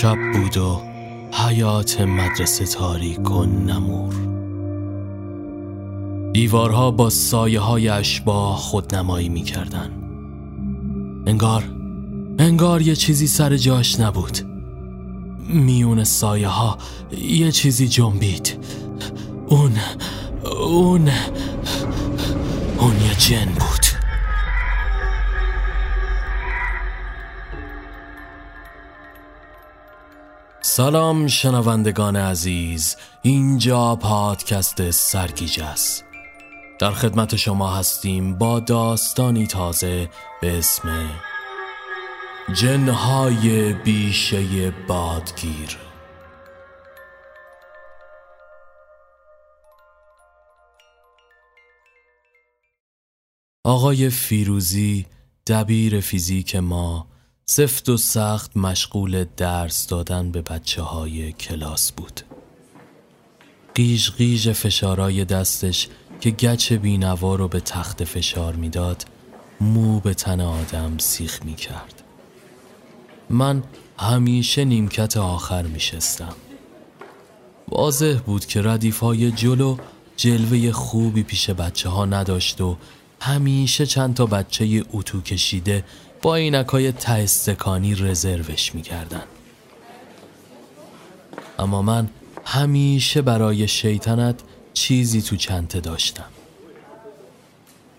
شب بود و حیات مدرسه تاریک و نمور. دیوارها با سایه های اشباه خودنمایی می کردن. انگار انگار یه چیزی سر جاش نبود. میون سایه ها یه چیزی جنبید. اون اون اون یه جن بود. سلام شنوندگان عزیز. اینجا پادکست سرگیجه است. در خدمت شما هستیم با داستانی تازه به اسم جنهای بیشه بادگیر. آقای فیروزی دبیر فیزیک ما سفت و سخت مشغول درس دادن به بچه های کلاس بود. قیش قیش فشارای دستش که گچ بینوا رو به تخت فشار می‌داد مو به تن آدم سیخ می کرد من همیشه نیمکت آخر می شستم واضح بود که ردیف های جلو جلوه خوبی پیش بچه ها نداشت و همیشه چند تا بچه اتو کشیده با اینکای تاستکانی رزروش می‌کردن. اما من همیشه برای شیطنت چیزی تو چنته داشتم.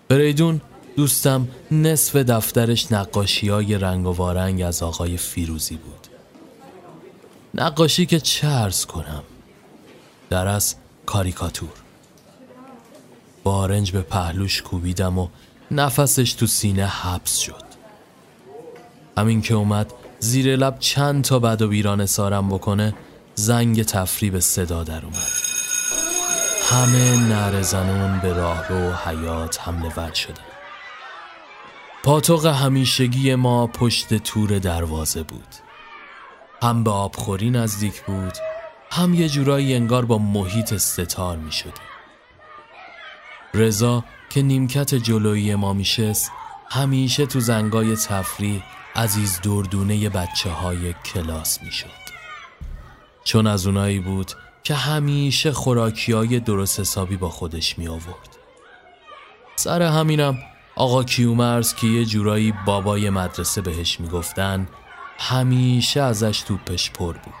بریدون دوستم نصف دفترش نقاشی های رنگ و وارنگ از آقای فیروزی بود. نقاشی که چرز کنم؟ در از کاریکاتور. بارنج به پهلوش کوبیدم و نفسش تو سینه حبس شد. همین که اومد زیر لب چند تا بد و بیران سارم بکنه زنگ تفریب صدا در اومد. همه نر زنون به راه رو حیات حمله ور شدن پاتوق همیشگی ما پشت تور دروازه بود. هم به آبخوری نزدیک بود هم یه جورایی انگار با محیط ستار می شده. رضا که نیمکت جلویی ما میشست همیشه تو زنگای تفریح عزیز دردونه بچه های کلاس می‌شد. چون از اونایی بود که همیشه خوراکی های درست حسابی با خودش می آورد سر همینم آقا کیومرز که یه جورایی بابای مدرسه بهش می‌گفتن همیشه ازش توپش پر بود.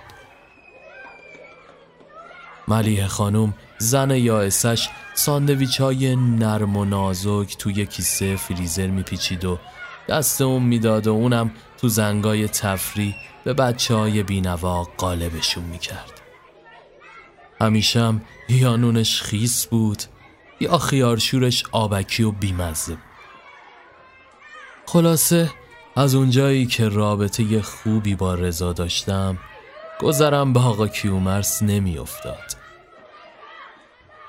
ملیه خانوم زن یائسش ساندویچ های نرم و نازک توی کیسه فریزر میپیچید و دست اون می‌داد و اونم تو زنگای تفری به بچه های بینوا قالبشون می‌کرد. همیشم یا نونش خیس بود یا خیارشورش آبکی و بیمزه خلاصه از اونجایی که رابطه خوبی با رضا داشتم گذرم به آقا کیومرس نمیافتاد.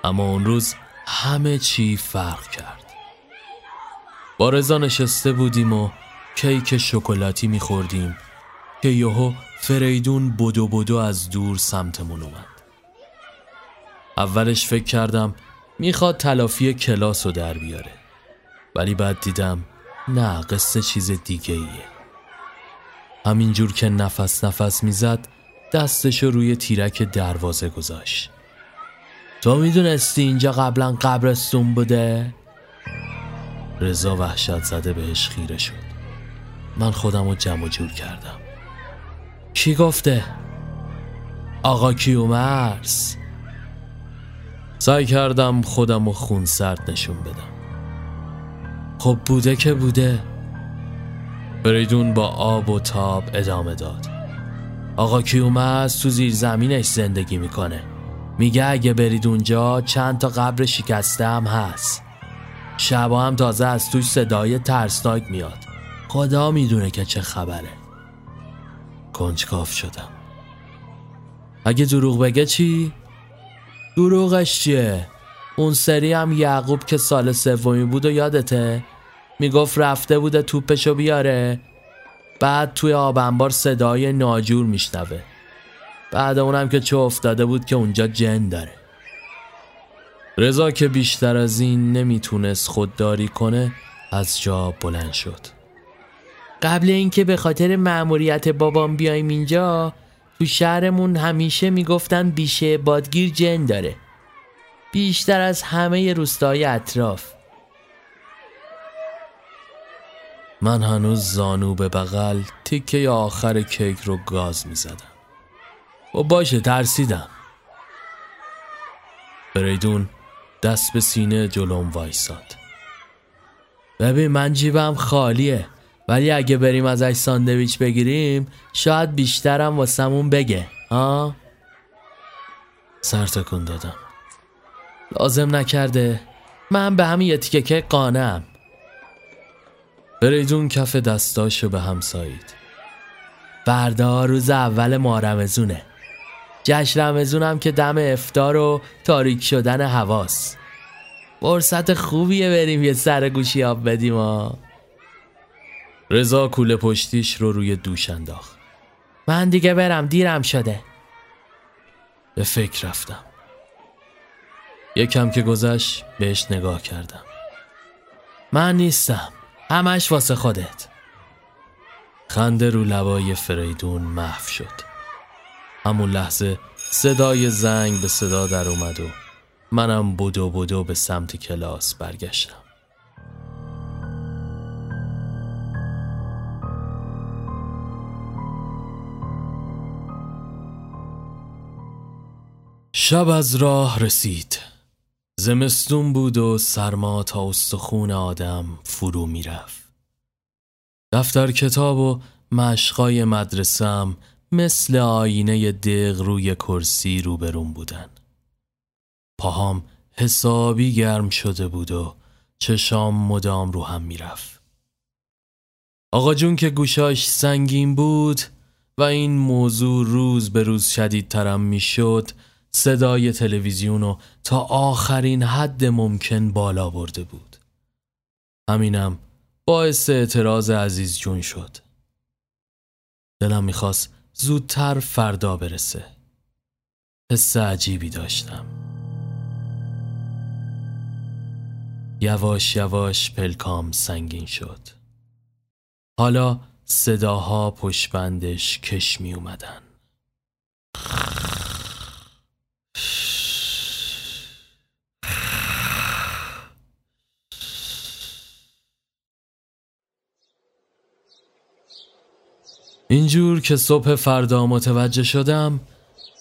اما اون روز همه چی فرق کرد. با رضا نشسته بودیم و کیک شکلاتی میخوردیم که یهو فریدون بدو بدو از دور سمتمون اومد. اولش فکر کردم می‌خواد تلافی کلاس رو در بیاره ولی بعد دیدم نه قصه چیز دیگه ایه همینجور که نفس نفس می‌زد دستش روی تیرک دروازه گذاشت. تو می‌دونستی اینجا قبلا قبرستون بوده؟ رضا وحشت زده بهش خیره شد. من خودم رو جمع جور کردم. کی گفته؟ آقا کیومرس سعی کردم خودم رو خون سرد نشون بدم. خب بوده که بوده. بریدون با آب و تاب ادامه داد. آقا کیومرس تو زیر زمینش زندگی می‌کنه. میگه اگه برید اونجا چند تا قبر شکسته هم هست. شبا هم تازه از توش صدای ترسناک میاد خدا می‌دونه که چه خبره کنجکاف شدم اگه دروغ بگه چی؟ دروغش چیه؟ اون سری هم یعقوب که سال سومی بود و یادته؟ می‌گفت رفته بوده توپشو بیاره بعد توی آبنبار صدای ناجور میشنوه بعد اونم که چه افتاده بود که اونجا جن داره رضا که بیشتر از این نمی‌تونست خودداری کنه از جا بلند شد. قبل اینکه به خاطر مأموریت بابام بیایم اینجا تو شهرمون همیشه می‌گفتن بیشه بادگیر جن داره. بیشتر از همه روستای اطراف. من هنوز زانو به بغل تیکه آخر کیک رو گاز می زدم و باشه ترسیدم. فریدون دست به سینه جلوم وایساد. ببین من جیبم خالیه ولی اگه بریم ازش ساندویچ بگیریم شاید بیشترم واسمون بگه ها؟ سر تکون دادم. لازم نکرده. من به همین یه تیکه قانم. فریدون کف دستاشو به هم سایید فردا روز اول مارمزونه جشن رمزونم که دم افتار و تاریک شدن حواس. فرصت خوبیه بریم یه سر گوشی آب بدیم ها رضا کوله پشتیش رو روی دوش انداخت. من دیگه برم دیرم شده. به فکر رفتم. یکم که گذشت بهش نگاه کردم. من نیستم همش واسه خودت. خنده رو لبای فریدون محو شد. همون لحظه صدای زنگ به صدا در اومد و منم بدو بدو به سمت کلاس برگشتم. شب از راه رسید. زمستون بود و سرما تا استخون آدم فرو می‌رفت. دفتر کتاب و مشقای مدرسم مثل آینه دق روی کرسی روبرون بودن. پاهام حسابی گرم شده بود و چشام مدام رو هم می‌رفت. آقا جون که گوشاش سنگین بود و این موضوع روز به روز شدیدترم می‌شد صدای تلویزیون رو تا آخرین حد ممکن بالا برده بود. همینم باعث اعتراض عزیز جون شد. دلم می‌خواست زودتر فردا برسه. حس عجیبی داشتم. یواش یواش پلکام سنگین شد. حالا صداها پشت بندش کش می اومدن اینجور که صبح فردا متوجه شدم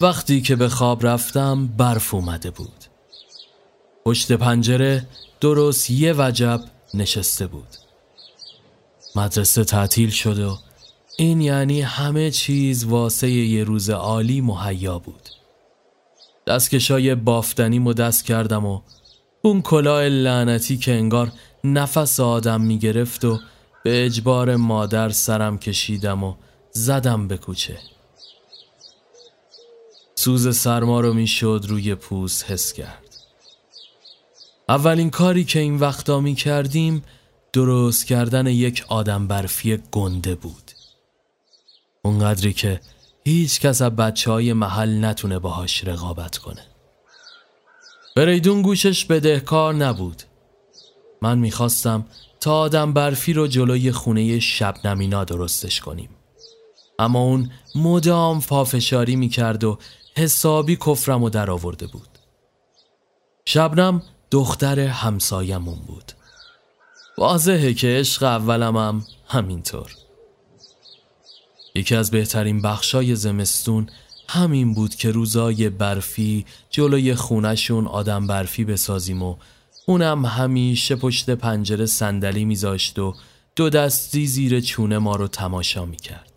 وقتی که به خواب رفتم برف اومده بود. پشت پنجره درست یه وجب نشسته بود. مدرسه تعطیل شد و این یعنی همه چیز واسه یه روز عالی مهیا بود. دستکشای بافتنی و دست کردم و اون کلاه لعنتی که انگار نفس آدم می‌گرفت و به اجبار مادر سرم کشیدم و زدم به کوچه. سوز سرما رو می‌شد روی پوست حس کرد. اولین کاری که این وقتا می کردیم درست کردن یک آدم برفی گنده بود. اونقدری که هیچ کس از بچه های محل نتونه باهاش رقابت کنه. بریدون گوشش بدهکار نبود. من می‌خواستم تا آدم برفی رو جلوی خونه شب نمینا درستش کنیم. اما اون مدام پافشاری می‌کرد و حسابی کفرم و در آورده بود. شبنم دختر همسایمون بود. واضحه که عشق اولم هم همینطور. یکی از بهترین بخشای زمستون همین بود که روزای برفی جلوی خونشون آدم برفی بسازیم و اونم همیشه پشت پنجره صندلی میذاشت و دو دستی زیر چونه ما رو تماشا می‌کرد.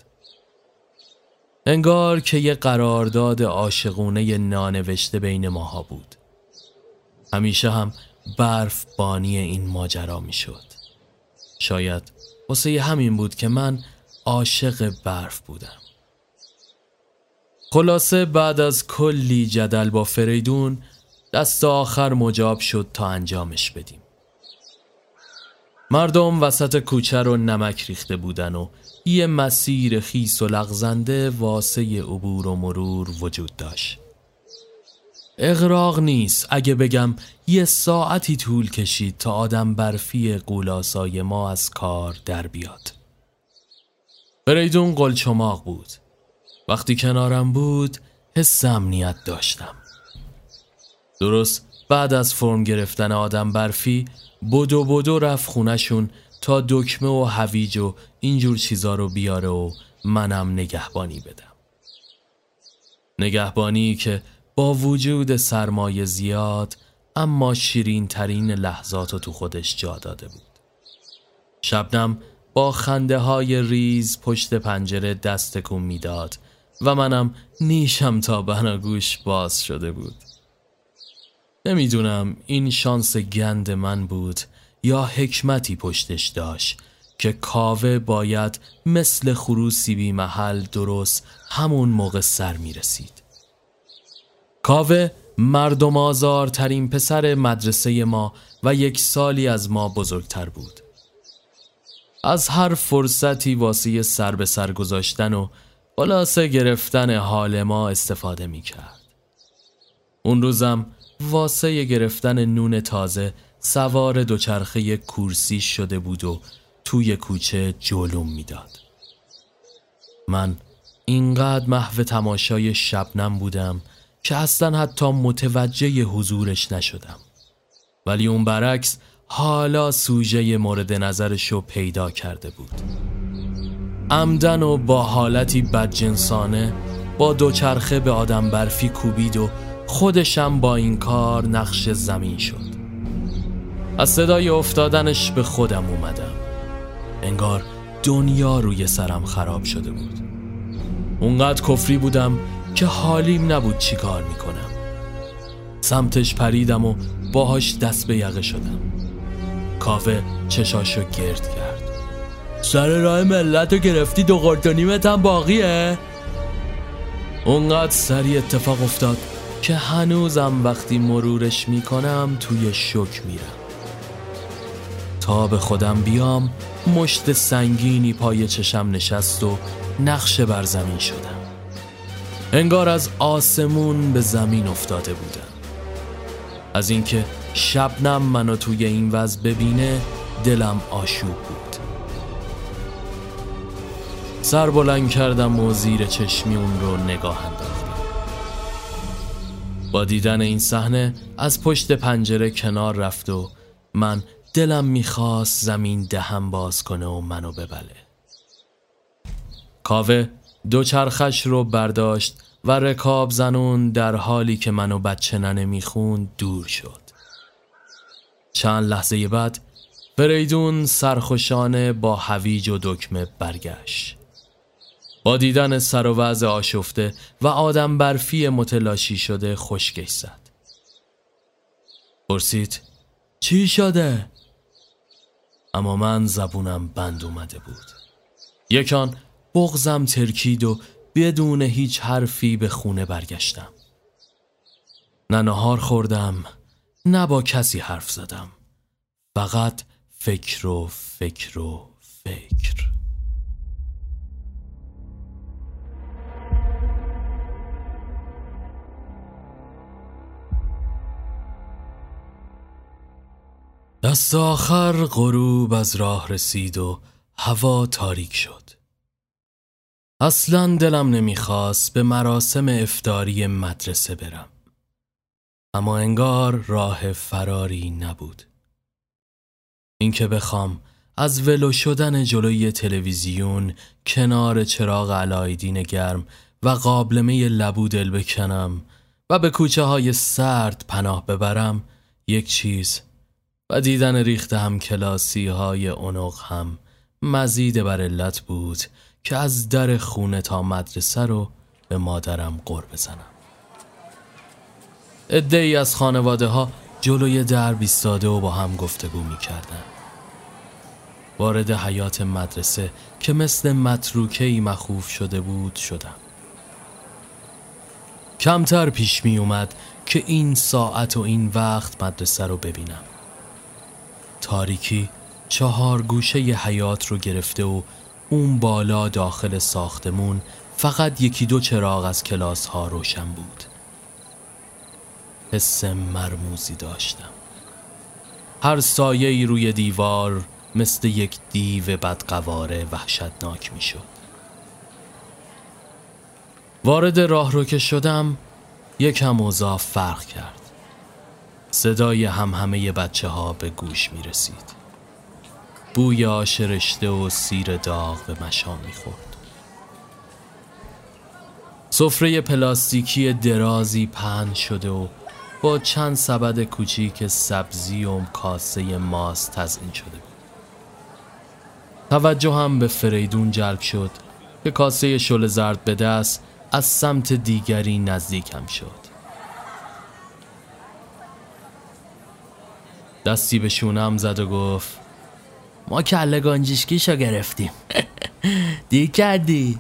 انگار که یه قرارداد عاشقونه نانوشته بین ماها بود. همیشه هم برف بانی این ماجرا می‌شد. شاید واسه همین بود که من عاشق برف بودم. خلاصه بعد از کلی جدل با فریدون دست آخر مجاب شد تا انجامش بدیم. مردم وسط کوچه رو نمک ریخته بودن و یه مسیر خیس و لغزنده واسه عبور و مرور وجود داشت. اغراق نیست اگه بگم یه ساعتی طول کشید تا آدم برفی قولاسای ما از کار در بیاد. فریدون قلچماق بود. وقتی کنارم بود حس امنیت داشتم. درست بعد از فرم گرفتن آدم برفی بدو بدو رفت خونشون تا دکمه و هویج و اینجور چیزا رو بیاره و منم نگهبانی بدم. نگهبانی که با وجود سرمایه زیاد اما شیرین ترین لحظات رو تو خودش جا داده بود. شبنم با خنده های ریز پشت پنجره دست کن می‌داد و منم نیشم تا بناگوش باز شده بود. نمی‌دونم این شانس گند من بود یا حکمتی پشتش داشت که کاوه باید مثل خروسی بی محل درست همون موقع سر می رسید. کاوه مردم آزار ترین پسر مدرسه ما و یک سالی از ما بزرگتر بود. از هر فرصتی واسه سر به سر گذاشتن و خلاصه گرفتن حال ما استفاده می کرد. اون روزم واسه گرفتن نون تازه سوار دوچرخه کورسی شده بود و توی کوچه جلوم می‌داد. من اینقدر محو تماشای شبنم بودم که اصلا حتی متوجه حضورش نشدم. ولی اون برعکس حالا سوژه مورد نظرشو پیدا کرده بود. عمدن و با حالتی بدجنسانه با دوچرخه به آدم برفی کوبید و خودشم با این کار نقش زمین شد. از صدای افتادنش به خودم اومدم. انگار دنیا روی سرم خراب شده بود. اونقدر کفری بودم که حالیم نبود چی کار می‌کنم. سمتش پریدم و باهاش دست به یقه شدم. کافه چشاشو گرد کرد. سر راه ملت رو گرفتی دو قرد هم باقیه؟ اونقدر سری اتفاق افتاد که هنوزم وقتی مرورش می‌کنم توی شک میرم. تا به خودم بیام مشت سنگینی پای چشم نشست و نقشه بر زمین شدم. انگار از آسمون به زمین افتاده بودم. از اینکه شبنم منو توی این وضع ببینه دلم آشوب بود. سر بلند کردم و زیر چشمی اون رو نگاه انداختم. با دیدن این صحنه از پشت پنجره کنار رفت و من دلم می‌خواست زمین دهم باز کنه و منو ببله. کاوه دوچرخش رو برداشت و رکاب زنون در حالی که منو بچه ننه می‌خوند دور شد. چند لحظه بعد فریدون سرخوشانه با هویج و دکمه برگشت. با دیدن سر و وضع آشفته و آدم برفی متلاشی شده خشکش زد. پرسید چی شده؟ اما من زبونم بند اومده بود. یکان بغزم ترکید و بدون هیچ حرفی به خونه برگشتم. نه نهار خوردم نه با کسی حرف زدم. فقط فکر و فکر و فکر. دست آخر غروب از راه رسید و هوا تاریک شد. اصلا دلم نمی‌خواست به مراسم افتاری مدرسه برم. اما انگار راه فراری نبود. اینکه بخوام از ولو شدن جلوی تلویزیون کنار چراغ علایدین گرم و قابلمه لبو دل بکنم و به کوچه های سرد پناه ببرم یک چیز و دیدن ریخت هم کلاسی های اونق هم مزید بر علت بود که از در خونه تا مدرسه رو به مادرم قر بزنم. ای از خانواده ها جلوی در بیستاده و با هم گفتگو می کردن. وارد حیات مدرسه که مثل متروکهی مخوف شده بود شدم. کمتر پیش می اومد که این ساعت و این وقت مدرسه رو ببینم. تاریکی چهار گوشه ی حیات رو گرفته و اون بالا داخل ساختمون فقط یکی دو چراغ از کلاس ها روشن بود. حس مرموزی داشتم. هر سایه ای روی دیوار مثل یک دیو بدقواره وحشتناک می شد وارد راه رو که شدم یکم اوضاع فرق کرد. صدای هم همه بچه ها به گوش می رسید بوی آش رشته و سیر داغ به مشام می خورد سفره پلاستیکی درازی پهن شده و با چند سبد کوچیک سبزی و کاسه ماست تزین شده بود. توجه هم به فریدون جلب شد. که کاسه شل زرد به دست از سمت دیگری نزدیکم شد. دستی به شونم زد و گفت ما کله گنجشکیشو گرفتیم. دی کردی؟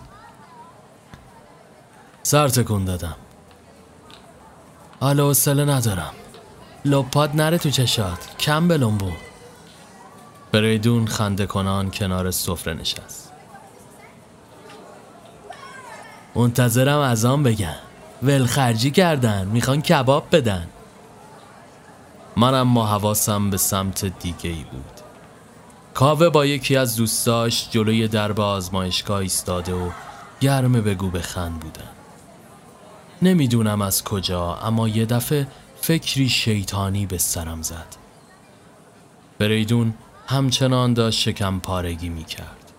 سر تکون دادم. حالا حوصله ندارم. لپاد نره تو چشات. کم بلنبو فریدون خنده کنان کنار سفره نشست. منتظرم از آن بگن ولخرجی کردن. می‌خوان کباب بدن. منم ما حواسم به سمت دیگه ای بود. کاوه با یکی از دوستاش جلوی درب آزمایشگاه ایستاده و گرم بگو بخند بودن. نمی‌دونم از کجا اما یه دفعه فکری شیطانی به سرم زد. فریدون همچنان داشت شکم پارگی می کرد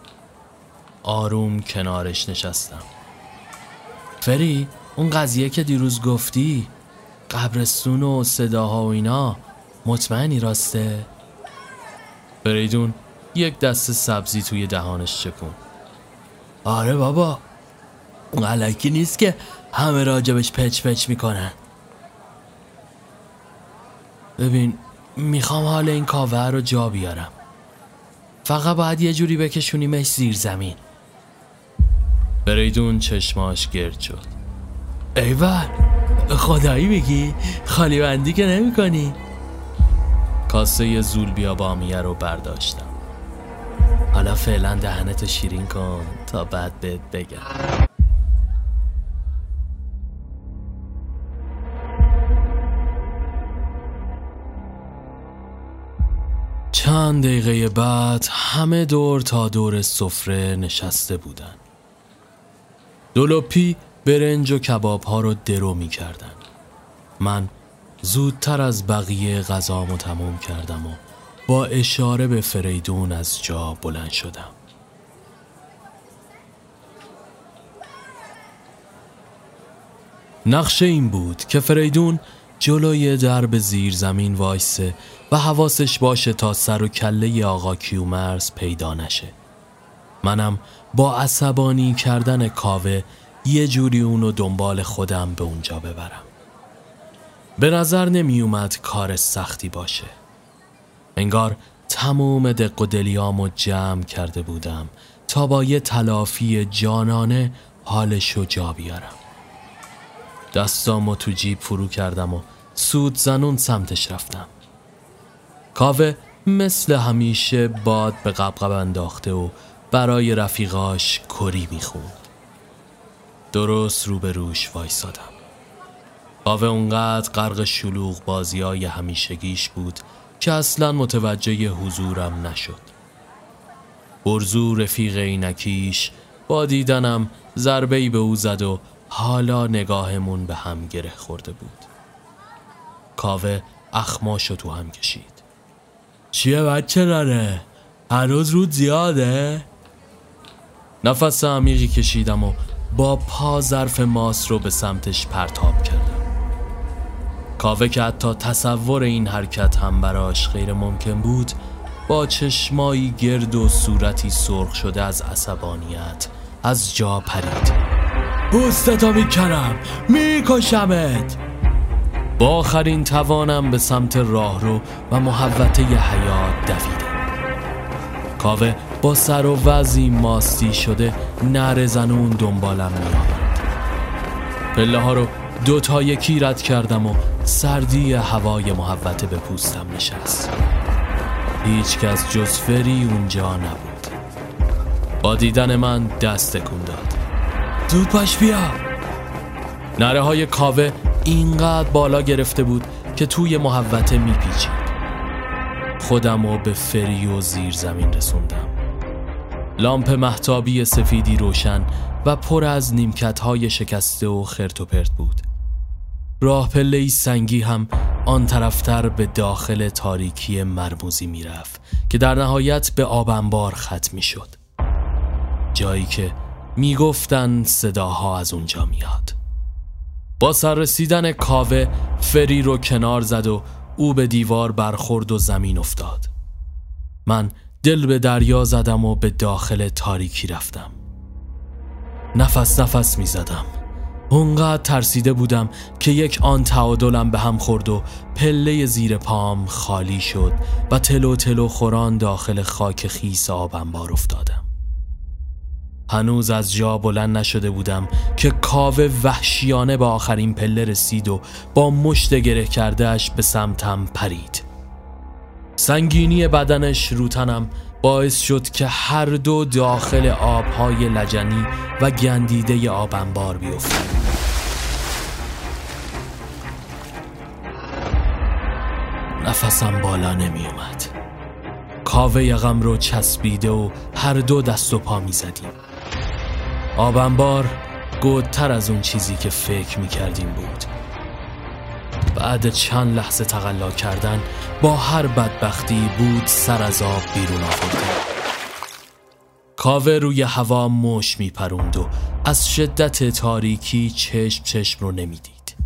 آروم کنارش نشستم. فری اون قضیه که دیروز گفتی؟ قبرستون و صداها و اینا. مطمئنی راسته؟ فریدون یک دست سبزی توی دهانش چکون. آره بابا. علکی نیست که همه راجبش پچ پچ می‌کنن. ببین می‌خوام حال این کاوه رو جا بیارم. فقط باید یه جوری بکشونیمش زیر زمین. فریدون چشماش گرد شد. ایول خدایی میگی؟ خالی بندی که نمی کنی کاسه زول بیا بامیه رو برداشتم. حالا فعلا دهنتو شیرین کن تا بعد بهت بگم. چند دقیقه بعد همه دور تا دور سفره نشسته بودن. دولوپی برنج و کباب ها رو درو می کردن. من زودتر از بقیه غذامو تموم کردم و با اشاره به فریدون از جا بلند شدم نقشه این بود که فریدون جلوی درب زیر زمین وایسه و حواسش باشه تا سر و کله آقا کیومرز پیدا نشه منم با عصبانی کردن کاوه یه جوری اونو دنبال خودم به اونجا ببرم. به نظر نمی اومد کار سختی باشه. انگار تموم دق و دلیامو جمع کرده بودم تا با یه تلافی جانانه حالشو جا بیارم. دستامو تو جیب فرو کردم و سود زنون سمتش رفتم. کاوه مثل همیشه باد به قبقب انداخته و برای رفیقاش کری می‌خوند. درست روبروش وایسادم کاوه اونقدر غرق شلوغ بازی های همیشگیش بود که اصلا متوجه حضورم نشد برزو رفیق اینکیش با دیدنم ضربه به او زد و حالا نگاهمون به هم گره خورده بود کاوه اخماشو تو هم کشید چیه بچه داره؟ هر روز رود زیاده؟ نفس عمیقی کشیدم و با پا ظرف ماس رو به سمتش پرتاب کردم. کاوه که حتی تصور این حرکت هم براش غیر ممکن بود با چشمایی گرد و صورتی سرخ شده از عصبانیت از جا پرید. پوستتو می‌کنم میکشمت! با آخرین توانم به سمت راهرو و محوطه حیات دویدم. کاوه با سر و وضعی ماستی شده نر زنون دنبالم میآمد پله ها رو دو تا یکی رد کردم و سردی هوای محوطه به پوستم نشست. هیچ کس جز فری اونجا نبود. با دیدن من دست کن داد. زود پاش بیا! نره های کاوه اینقدر بالا گرفته بود که توی محوطه میپیچید. خودم رو به فری و زیر زمین رسوندم. لامپ محتابی سفیدی روشن و پر از نیمکت های شکسته و خرت و پرت بود. راه پله سنگی هم آن طرفتر به داخل تاریکی مرموزی می‌رفت که در نهایت به آبنبار ختم شد جایی که می‌گفتن صداها از اونجا میاد. با سر رسیدن کاوه فری رو کنار زد و او به دیوار برخورد و زمین افتاد. من دل به دریا زدم و به داخل تاریکی رفتم. نفس نفس می زدم. اونقدر ترسیده بودم که یک آن تعادلم به هم خورد و پله زیر پام خالی شد و تلو تلو خوران داخل خاک خیس آبم بار افتادم. هنوز از جا بلند نشده بودم که کاوه وحشیانه به آخرین پله رسید و با مشت گره کردهش به سمتم پرید. سنگینی بدنش روتنم باعث شد که هر دو داخل آبهای لجنی و گندیده آبنبار بیفتم نفسم بالا نمی اومد کاوه یغم رو چسبیده و هر دو دست و پا می زدیم آبنبار گودتر از اون چیزی که فکر می کردیم بود. بعد چند لحظه تقلا کردن با هر بدبختی بود سر از آب بیرون آورده کاوه روی هوا مش می پروند و از شدت تاریکی چشم چشم رو نمی‌دید.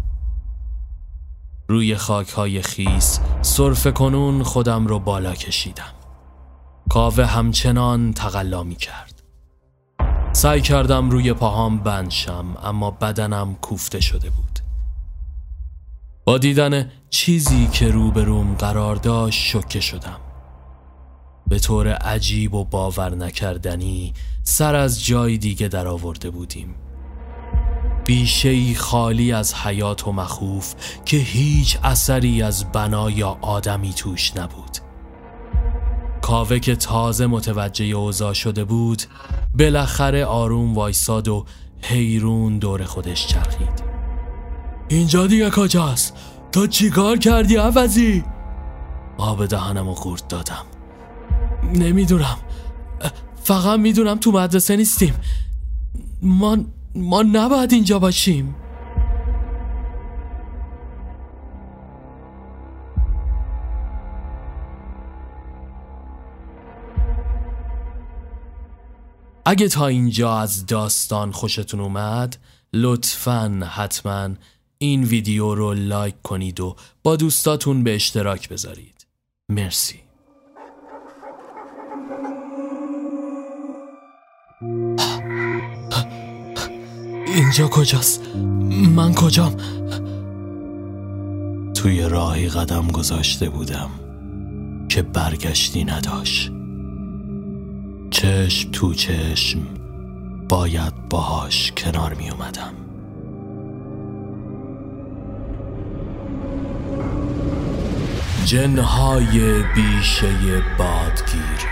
روی خاک های خیس صرف کنون خودم رو بالا کشیدم. کاوه همچنان تقلا می کرد سعی کردم روی پاهام بند شم اما بدنم کوفته شده بود. با دیدن چیزی که روبروم قرار داشت شکه شدم. به طور عجیب و باور نکردنی سر از جای دیگه در آورده بودیم. بیشهی خالی از حیات و مخوف که هیچ اثری از بنا یا آدمی توش نبود. کاوه که تازه متوجه اوضاع شده بود بالاخره آروم وایساد و حیرون دور خودش چرخید. اینجا دیگه کجاست؟ تو چیکار کردی عوضی؟ آب دهنم و قورت دادم. نمی‌دونم. فقط می‌دونم تو مدرسه نیستیم. ما ما نباید اینجا باشیم. اگه تا اینجا از داستان خوشتون اومد لطفا حتما این ویدیو رو لایک کنید و با دوستاتون به اشتراک بذارید مرسی اینجا کجاست؟ من کجام؟ توی راهی قدم گذاشته بودم که برگشتی نداشت چشم تو چشم باید باهاش کنار می اومدم جنهای بیشه بادگیر.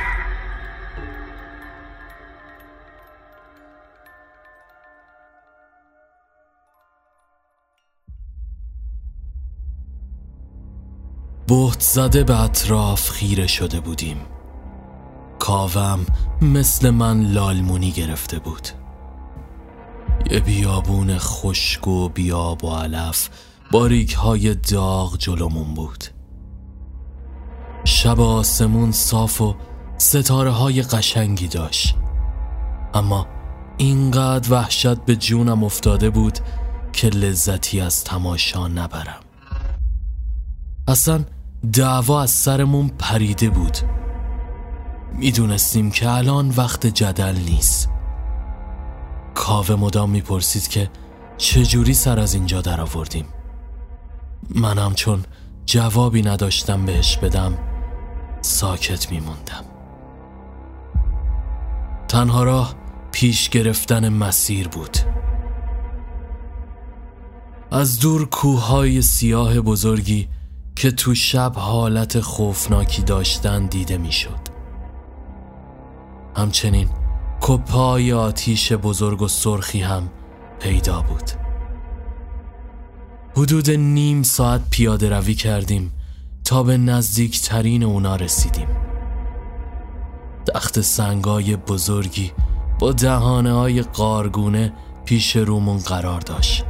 بهت زده به اطراف خیره شده بودیم. کاوم مثل من لالمونی گرفته بود. یه بیابون خشک و بیاب و علف باریک های داغ جلومون بود. شب آسمون صاف و ستاره های قشنگی داشت. اما اینقدر وحشت به جونم افتاده بود که لذتی از تماشا نبرم. اصلا دعوا از سرمون پریده بود. می‌دونستیم که الان وقت جدل نیست. کاوه مدام می‌پرسید که چجوری سر از اینجا در آوردیم منم چون جوابی نداشتم بهش بدم ساکت میموندم. تنها راه پیش گرفتن مسیر بود. از دور کوههای سیاه بزرگی که تو شب حالت خوفناکی داشتن دیده می‌شد. همچنین کپای آتیش بزرگ و سرخی هم پیدا بود. حدود نیم ساعت پیاده روی کردیم تا به نزدیکترین اونا رسیدیم. تخت سنگای بزرگی با دهانه های قارگونه پیش رومون قرار داشت.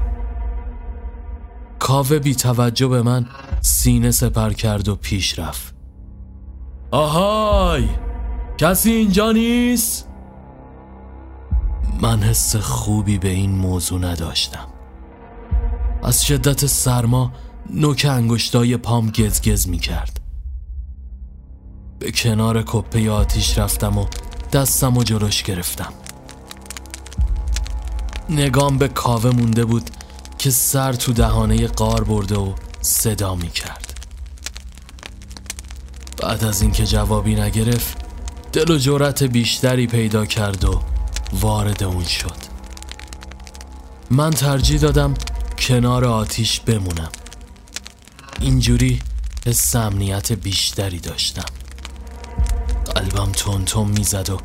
کاوه بی توجه به من سینه سپر کرد و پیش رفت. آهای! کسی اینجا نیست؟ من حس خوبی به این موضوع نداشتم. از شدت سرما نوک انگشتای پام گزگز می کرد. به کنار کپه آتیش رفتم و دستم و جلوش گرفتم. نگام به کاوه مونده بود که سر تو دهانه قار برده و صدا می کرد. بعد از اینکه جوابی نگرفت دل و جرأت بیشتری پیدا کرد و وارد اون شد. من ترجیح دادم کنار آتیش بمونم. اینجوری حس امنیت بیشتری داشتم. قلبم تون تون می‌زد و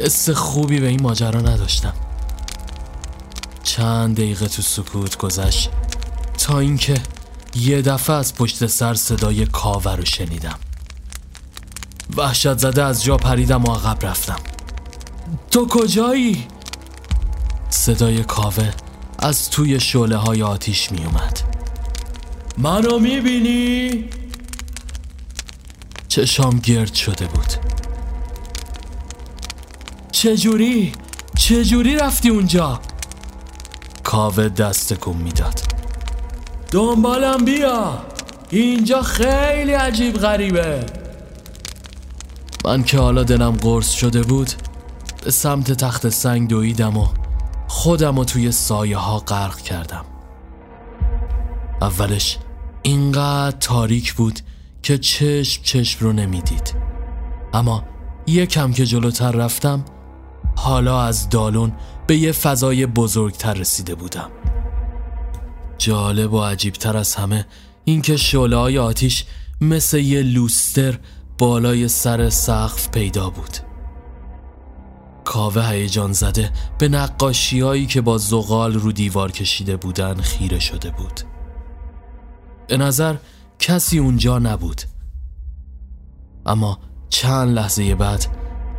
حس خوبی به این ماجرا نداشتم. چند دقیقه تو سکوت گذشت تا اینکه یه دفعه از پشت سر صدای کاوه رو شنیدم. وحشت زده از جا پریدم و عقب رفتم. تو کجایی؟ صدای کاوه از توی شعله های آتیش می اومد منو می بینی؟ چشام گرد شده بود چجوری؟ چجوری رفتی اونجا؟ کاوه دست کن می‌داد دنبالم بیا اینجا خیلی عجیب غریبه من که حالا دلم قرص شده بود به سمت تخت سنگ دویدم و خودم رو توی سایه ها غرق کردم اولش اینقدر تاریک بود که چشم چشم رو نمی‌دید. اما یکم که جلوتر رفتم حالا از دالون به یه فضای بزرگتر رسیده بودم. جالب و عجیبتر از همه اینکه شعله های آتیش مثل یه لوستر بالای سر سقف پیدا بود. کاوه هیجان زده به نقاشی که با زغال رو دیوار کشیده بودن خیره شده بود. به نظر کسی اونجا نبود. اما چند لحظه بعد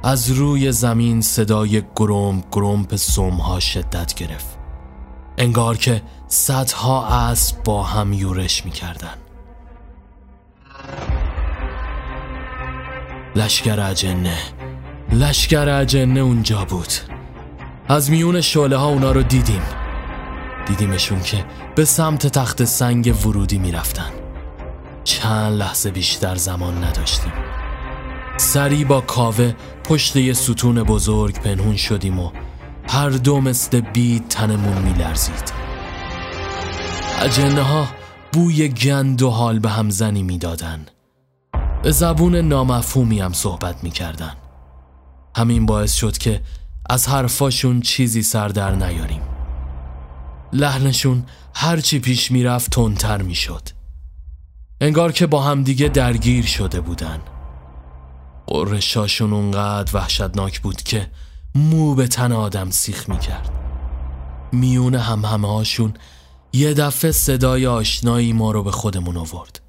از روی زمین صدای گروم گرومپ سومها شدت گرفت. انگار که صدها اسب با هم یورش می‌کردن. لشکر اجنه لشکر اجنه اونجا بود. از میون شعله ها اونا رو دیدیم. دیدیمشون که به سمت تخت سنگ ورودی می‌رفتن. چند لحظه بیشتر زمان نداشتیم. سری با کاوه پشت یه ستون بزرگ پنهون شدیم و هر دو مثل بید تنمون میلرزید. اجنه ها بوی گند و حال به همزنی می‌دادن. به زبون نامفهومی هم صحبت می‌کردن. همین باعث شد که از حرفاشون چیزی سر در نیاریم. لحنشون هرچی پیش می‌رفت تندتر می‌شد. انگار که با همدیگه درگیر شده بودن. قرشاشون اونقدر وحشتناک بود که مو به تن آدم سیخ می‌کرد. میون هم همه هاشون یه دفعه صدای آشنایی ما رو به خودمون آورد.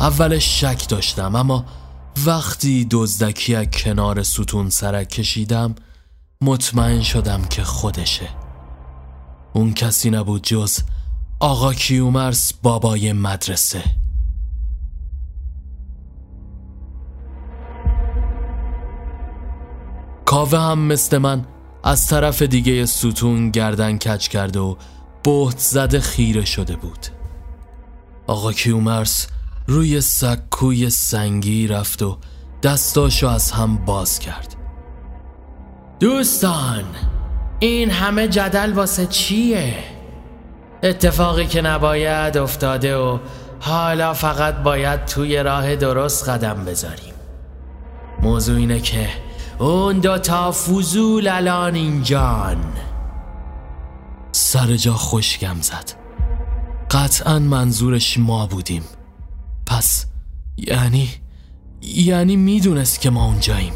اولش شک داشتم اما وقتی دزدکی از کنار ستون سرک کشیدم مطمئن شدم که خودشه. اون کسی نبود جز آقا کیومرس بابای مدرسه. کاوه هم مثل من از طرف دیگه ستون گردن کچ کرده و بهت زده خیره شده بود. آقا کیومرس روی سکوی سنگی رفت و دستاشو از هم باز کرد. دوستان! این همه جدل واسه چیه؟ اتفاقی که نباید افتاده و حالا فقط باید توی راه درست قدم بذاریم. موضوع اینه که اون دوتا فوزول الان اینجان. سر جا خوشگم زد. قطعا منظورش ما بودیم. پس یعنی یعنی می‌دونست که ما اونجاییم.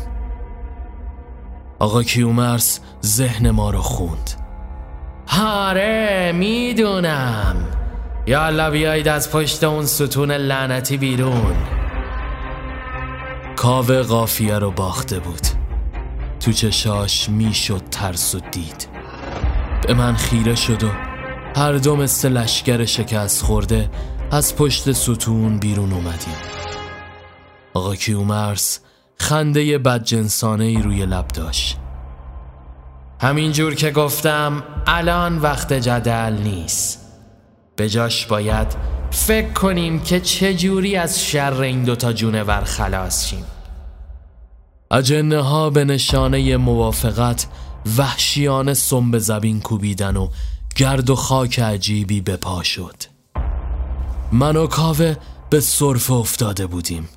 آقا کیومرس ذهن ما رو خوند. هاره می‌دونم. یالا بیایید از پشت اون ستون لعنتی بیرون. کاوه قافیه رو باخته بود. تو چشاش می‌شد ترس و دید. به من خیره شد و هر دو مثل لشگر شکست خورده از پشت ستون بیرون اومدیم. آقا کیومرس خنده بدجنسانه ای روی لب داشت. همینجور که گفتم الان وقت جدل نیست. به جاش باید فکر کنیم که چه جوری از شر این دوتا جونور خلاص شیم. اجنه ها به نشانه موافقت وحشیانه سنب زبین کوبیدن و گرد و خاک عجیبی به پا شد. من و کاوه به صرف افتاده بودیم.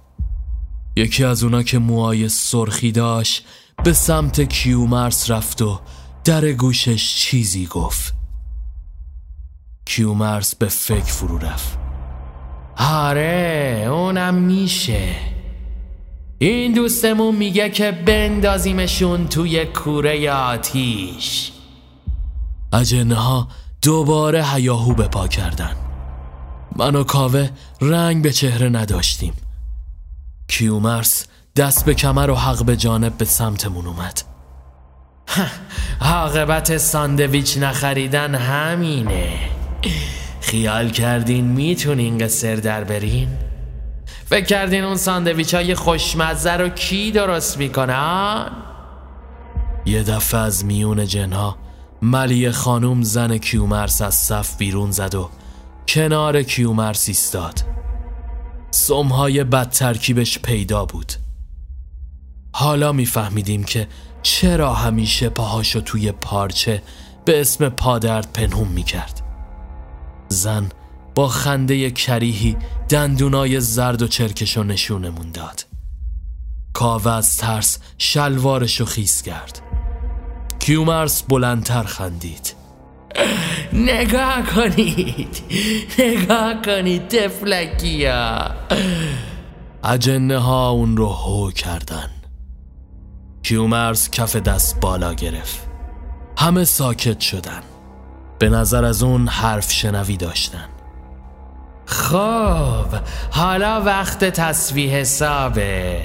یکی از اونا که موهای سرخی داشت به سمت کیومرس رفت و در گوشش چیزی گفت. کیومرس به فکر فرو رفت. آره اونم میشه. این دوستمون میگه که بندازیمشون توی کوره آتیش. اجنه ها دوباره هیاهو به پا کردن. من و کاوه رنگ به چهره نداشتیم. کیومرس دست به کمر و حق به جانب به سمتمون اومد عاقبت ساندویچ نخریدن همینه خیال کردین می‌تونین قصر در برین؟ فکر کردین اون ساندویچ های خوشمزه رو کی درست می‌کنن؟ یه دفعه از میون جنها ملی خانوم زن کیومرس از صف بیرون زد و کنار کیومرس ایستاد سمهای بد ترکیبش پیدا بود. حالا میفهمیدیم که چرا همیشه پاهاشو توی پارچه به اسم پادرد پنهون می‌کرد. زن با خنده کریهی دندونای زرد و چرکشو نشونمون داد کاوه از ترس شلوارشو خیس کرد. کیومرس بلندتر خندید. نگاه کنید. نگاه کنید تفلکیا اجنه ها اون رو هو کردن. کیومرس کف دست بالا گرفت. همه ساکت شدن. به نظر از اون حرف شنوی داشتن. خب حالا وقت تصویح حسابه.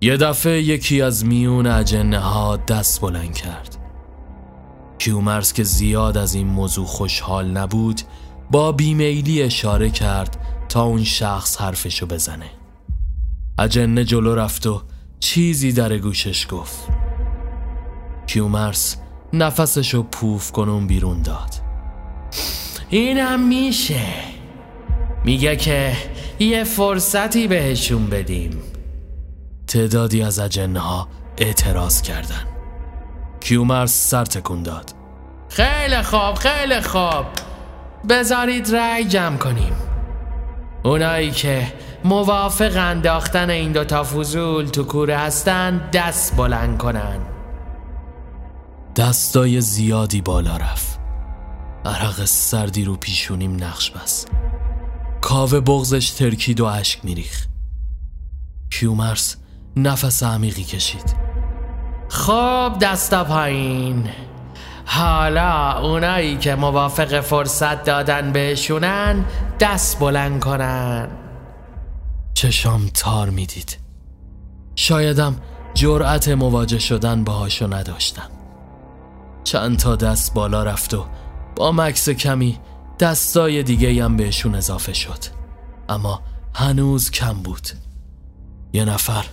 یه دفعه یکی از میون اجنه ها دست بلند کرد. کیومرس که زیاد از این موضوع خوشحال نبود با بیمیلی اشاره کرد تا اون شخص حرفشو بزنه. اجنه جلو رفت و چیزی در گوشش گفت. کیومرس نفسشو پوف کنون بیرون داد. اینم میشه. میگه که یه فرصتی بهشون بدیم. تعدادی از اجنه ها اعتراض کردن. کیومرس سر تکون داد. خیلی خوب خیلی خوب. بذارید رأی جمع کنیم. اونایی که موافق انداختن این دوتا فضول تو کوره هستن دست بلند کنن. دستای زیادی بالا رفت. عرق سردی رو پیشونیم نقش بست. کاوه بغزش ترکید و اشک میریخ کیومرس نفس عمیقی کشید. خب دستا پایین. حالا اونایی که موافق فرصت دادن بهشونن دست بلند کنن. چشام تار می‌دید. شایدم جرأت مواجه شدن باهاشو نداشتم. چند تا دست بالا رفت و با مکس کمی دستای دیگه هم بهشون اضافه شد. اما هنوز کم بود. یه نفر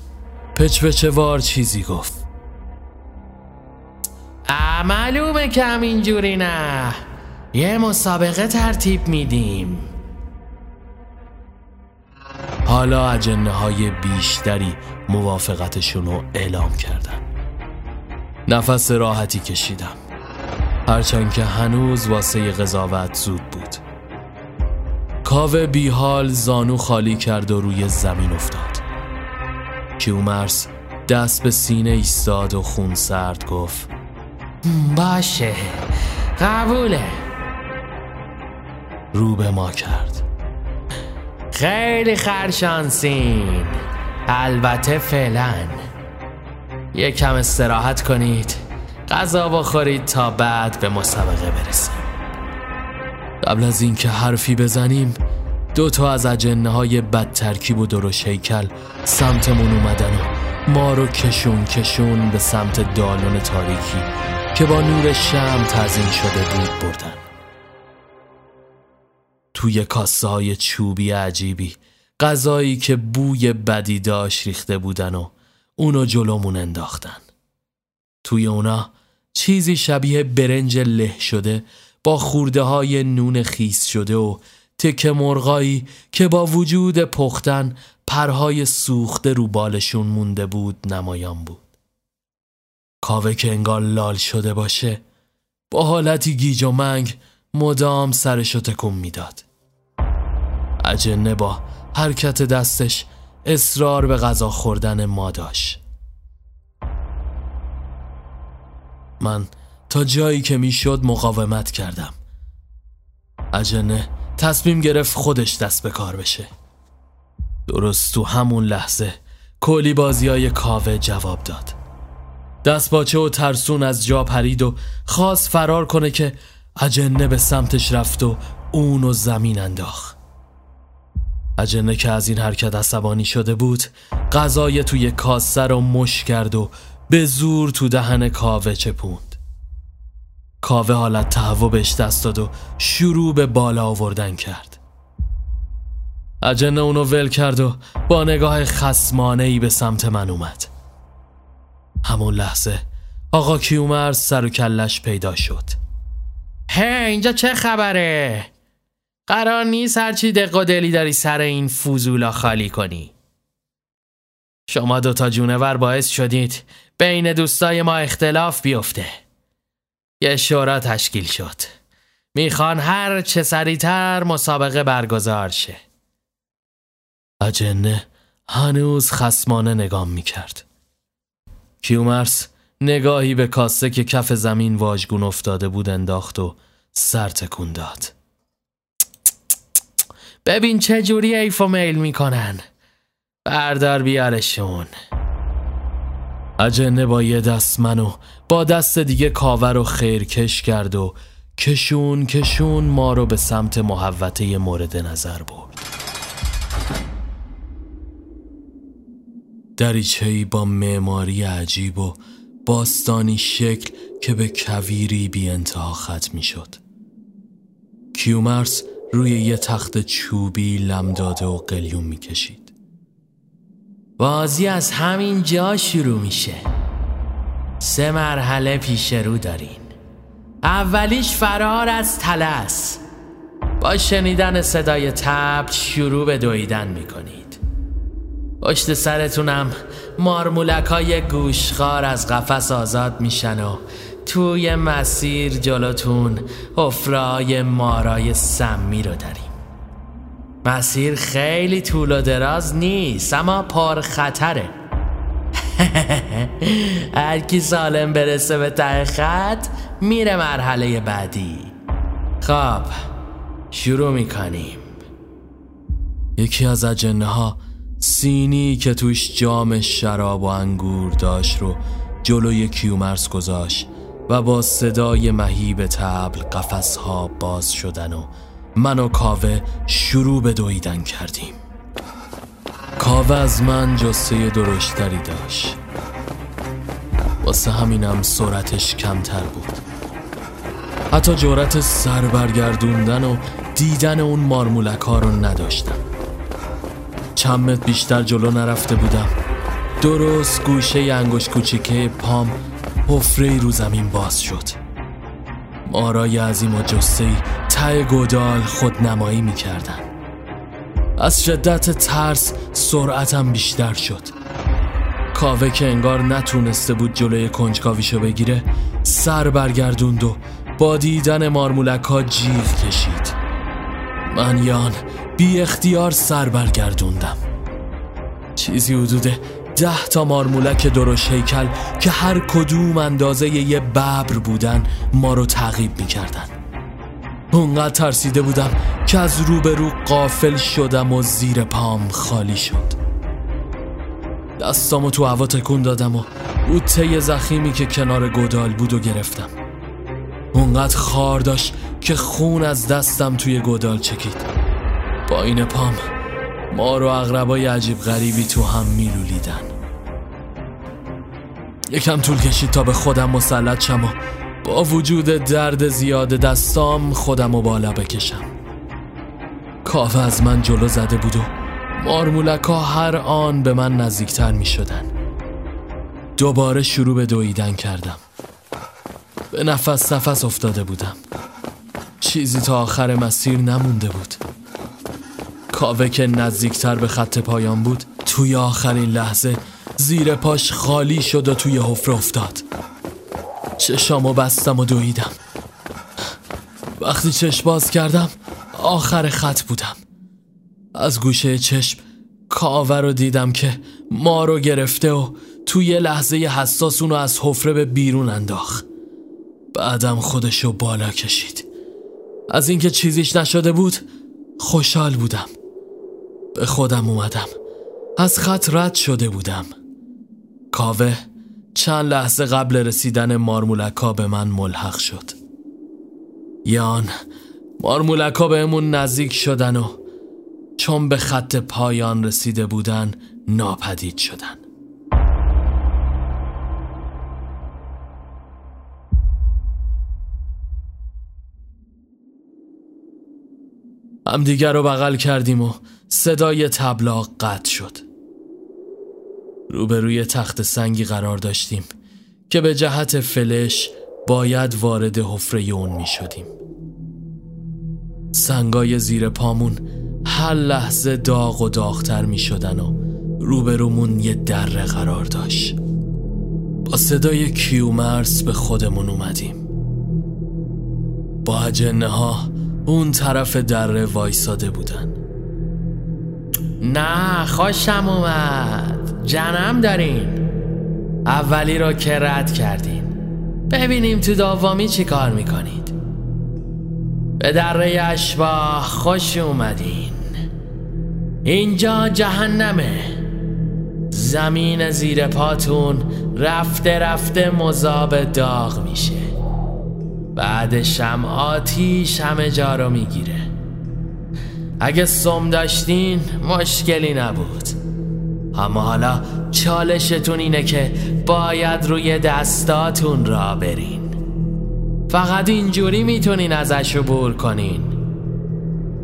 پچ وار چیزی گفت. معلومه که همینجوری نه. یه مسابقه ترتیب میدیم. حالا اجنه های بیشتری موافقتشون رو اعلام کردن. نفس راحتی کشیدم. هرچند که هنوز واسه قضاوت زود بود. کاوه بیحال زانو خالی کرد و روی زمین افتاد. کیومرس دست به سینه ایستاد و خون سرد گفت باشه. قبوله. رو به ما کرد. خیلی خرشانسین. البته فعلا. کم استراحت کنید. غذا بخورید تا بعد به مسابقه برسیم. قبل از اینکه حرفی بزنیم دو تا از اجنه های بد ترکیب و درش هیکل سمتمون اومدن و ما رو کشون کشون به سمت دالون تاریکی که با نور شم تزین شده بود بردن. توی کاسه های چوبی عجیبی غذایی که بوی بدی داشت ریخته بودن و اونو جلومون انداختن. توی اونا چیزی شبیه برنج له شده با خورده های نون خیس شده و تکه مرغایی که با وجود پختن پرهای سوخته رو بالشون مونده بود نمایان بود. کاوه که انگار لال شده باشه با حالتی گیج و منگ مدام سرشو تکون می‌داد. اجنه با حرکت دستش اصرار به غذا خوردن ما داشت. من تا جایی که می‌شد مقاومت کردم. اجنه تصمیم گرفت خودش دست به کار بشه. درست تو همون لحظه کلی بازی های کاوه جواب داد. دست باچه و ترسون از جا پرید و خواست فرار کنه که اجنه به سمتش رفت و اونو زمین انداخت. اجنه که از این حرکت عصبانی شده بود غذای توی کاسه رو مش کرد و به زور تو دهن کاوه چپوند. کاوه حالت تهوع بهش دست داد و شروع به بالا آوردن کرد. اجنه اونو ول کرد و با نگاه خسمانه ای به سمت من اومد. همون لحظه آقا کیومرز سر و کلش پیدا شد. هی اینجا چه خبره؟ قرار نیست هرچی دق و دلی داری سر این فوزولا خالی کنی. شما دوتا جونور باعث شدید بین دوستای ما اختلاف بیفته. یه شورا تشکیل شد. می‌خوان هر چه سریعتر مسابقه برگزار شه. اجنه هنوز خسمانه نگام می‌کرد. کیومرس نگاهی به کاسه که کف زمین واژگون افتاده بود انداخت و سر تکون داد. ببین چه جوری ایف و میل می‌کنن. بردار بیارشون. اجنه با یه دست منو با دست دیگه کاور رو خیرکش کرد و کشون کشون ما رو به سمت محوطه مورد نظر برد. دریچهی با معماری عجیب و باستانی شکل که به کویری بی انتها ختم می شد کیومرس روی یه تخت چوبی لم داده و قلیون می کشید بازی از همین جا شروع میشه. سه مرحله پیش رو دارین. اولیش فرار از تلس با شنیدن صدای تبل شروع به دویدن می‌کنید. پشت سرتونم مارمولک های گوشخار از قفس آزاد میشن و توی مسیر جلوتون حفرای مارای سمی رو داریم. مسیر خیلی طول و دراز نیست اما پر خطره. هر کی سالم برسه به ته خط میره مرحله بعدی. خب شروع می‌کنیم. یکی از اجنه ها سینی که توش جام شراب و انگور داشت رو جلوی کیومرس گذاشت و با صدای مهیب تبل قفس ها باز شدن و من و کاوه شروع به دویدن کردیم. کاوه از من جسه درشتری داشت. واسه همینم سرعتش کمتر بود. حتی جورت سر برگردوندن و دیدن اون مارمولک ها رو نداشتم. چند متر بیشتر جلو نرفته بودم. درست گوشه انگوش کوچیکه پام حفره رو زمین باز شد. مارای عظیم و جسه ته گودال خودنمایی می‌کردن. از شدت ترس سرعتم بیشتر شد. کاوه که انگار نتونسته بود جلوی کنجکاویشو بگیره سر برگردوند و با دیدن مارمولک ها جیغ کشید. من یان بی اختیار سر برگردوندم. چیزی حدود ده تا مارمولک درش هیکل که هر کدوم اندازه یه ببر بودن ما رو تعقیب می‌کردن. اونقدر ترسیده بودم که از روبرو قافل شدم و زیر پام خالی شد. دستامو تو هوا تکون دادم و او طی زخیمی که کنار گودال بود و گرفتم. اونقدر خار داشت که خون از دستم توی گودال چکید. با این پام ما رو اغربای عجیب غریبی تو هم میلولیدن. یکم طول کشید تا به خودم مسلط شم و با وجود درد زیاد دستام خودم و بالا بکشم. کاوه از من جلو زده بود و مارمولک ها هر آن به من نزدیکتر می شدن. دوباره شروع به دویدن کردم. به نفس نفس افتاده بودم. چیزی تا آخر مسیر نمونده بود. کاوه که نزدیکتر به خط پایان بود توی آخرین لحظه زیر پاش خالی شد و توی حفره افتاد. چشامو بستم و دویدم. وقتی چشم باز کردم آخر خط بودم. از گوشه چشم کاوه رو دیدم که ما رو گرفته و توی لحظه حساس اونو از حفره به بیرون انداخت. بعدم خودشو بالا کشید. از اینکه چیزیش نشده بود خوشحال بودم. به خودم اومدم. از خط رد شده بودم. کاوه چند لحظه قبل رسیدن مارمولکا به من ملحق شد. یان مارمولکا بهمون نزدیک شدن و چون به خط پایان رسیده بودن ناپدید شدن. همدیگر رو بغل کردیم و صدای تبلاغ قطع شد. روبروی تخت سنگی قرار داشتیم که به جهت فلش باید وارد حفره اون می شدیم. سنگای زیر پامون هر لحظه داغ و داغتر می شدن و روبرومون یه دره قرار داشت. با صدای کیومرس به خودمون اومدیم. با اجنه ها اون طرف دره وایساده بودن. نه خوشم اومد. جنم دارین اولی رو که رد کردین ببینیم تو دومی چی کار می‌کنید. به دره اشباه خوش اومدین. اینجا جهنمه. زمین زیر پاتون رفته رفته مذاب داغ میشه. بعدشم آتیش همه جا رو می‌گیره. اگه سم داشتین مشکلی نبود. اما حالا چالشتون اینه که باید روی دستاتون را برین. فقط اینجوری می‌تونین ازش عبور کنین.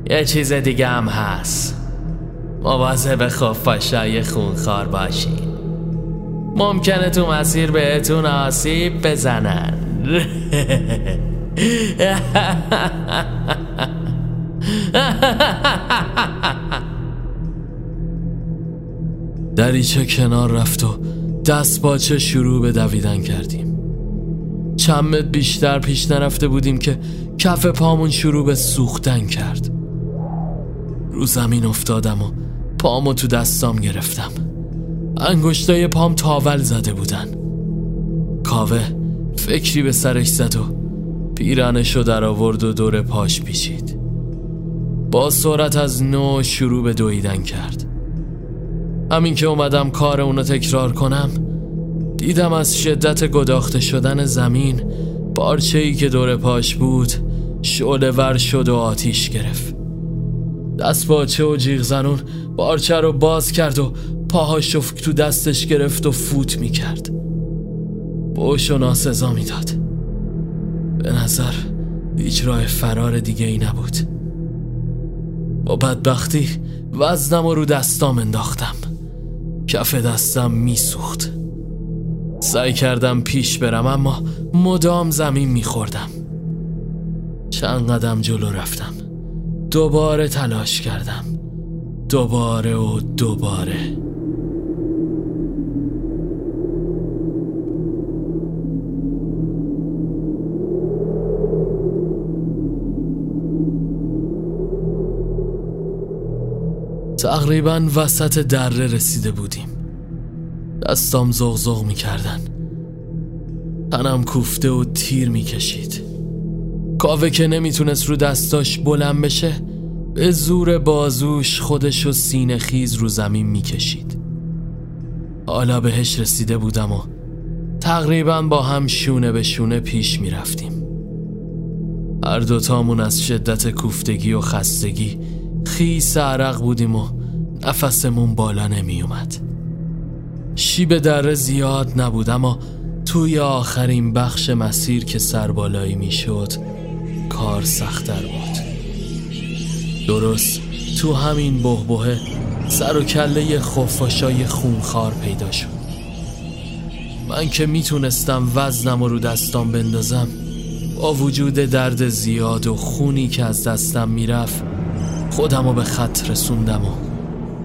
یه چیز دیگه هم هست. مواظب خفاشای خونخوار باشین. ممکنه تو مسیر بهتون آسیب بزنن. دریچه کنار رفت و دست باچه شروع به دویدن کردیم. چند بیشتر پیش نرفته بودیم که کف پامون شروع به سوختن کرد. رو زمین افتادم و پامو تو دستام گرفتم. انگشتای پام تاول زده بودن. کاوه فکری به سرش زد و پیرانشو در آورد و دور پاش پیچید. با سرعت از نو شروع به دویدن کرد. همین که اومدم کار اونو تکرار کنم دیدم از شدت گداخته شدن زمین بارچه ای که دور پاش بود شعله ور شد و آتیش گرفت. دست باچه و جیغ زنون بارچه رو باز کرد و پاهاش تو دستش گرفت و فوت می کرد بوش و ناسزا می‌داد. به نظر هیچ راه فرار دیگه ای نبود. با بدبختی وزنم رو دستام انداختم. کف دستم میسوخت. سعی کردم پیش برم اما مدام زمین میخوردم. چند قدم جلو رفتم. دوباره تلاش کردم. دوباره و دوباره. تقریبا وسط دره رسیده بودیم. دستام زغزغ می‌کردن. تنم کوفته و تیر می‌کشید. کاوه که نمی‌تونست رو دستاش بلند بشه به زور بازوش خودش و سینه خیز رو زمین می‌کشید. حالا بهش رسیده بودم و تقریبا با هم شونه به شونه پیش می‌رفتیم. هر دوتامون از شدت کوفتگی و خستگی خیس عرق بودیم و نفسمون بالا نمی اومد شیب دره زیاد نبود اما توی آخرین بخش مسیر که سربالایی می‌شد کار سختتر بود. درست تو همین بهبهه سر و کله خفاشای خونخوار پیدا شد. من که می‌تونستم وزنم رو دستام بندازم با وجود درد زیاد و خونی که از دستم می‌رفت خودم رو به خط رسوندم و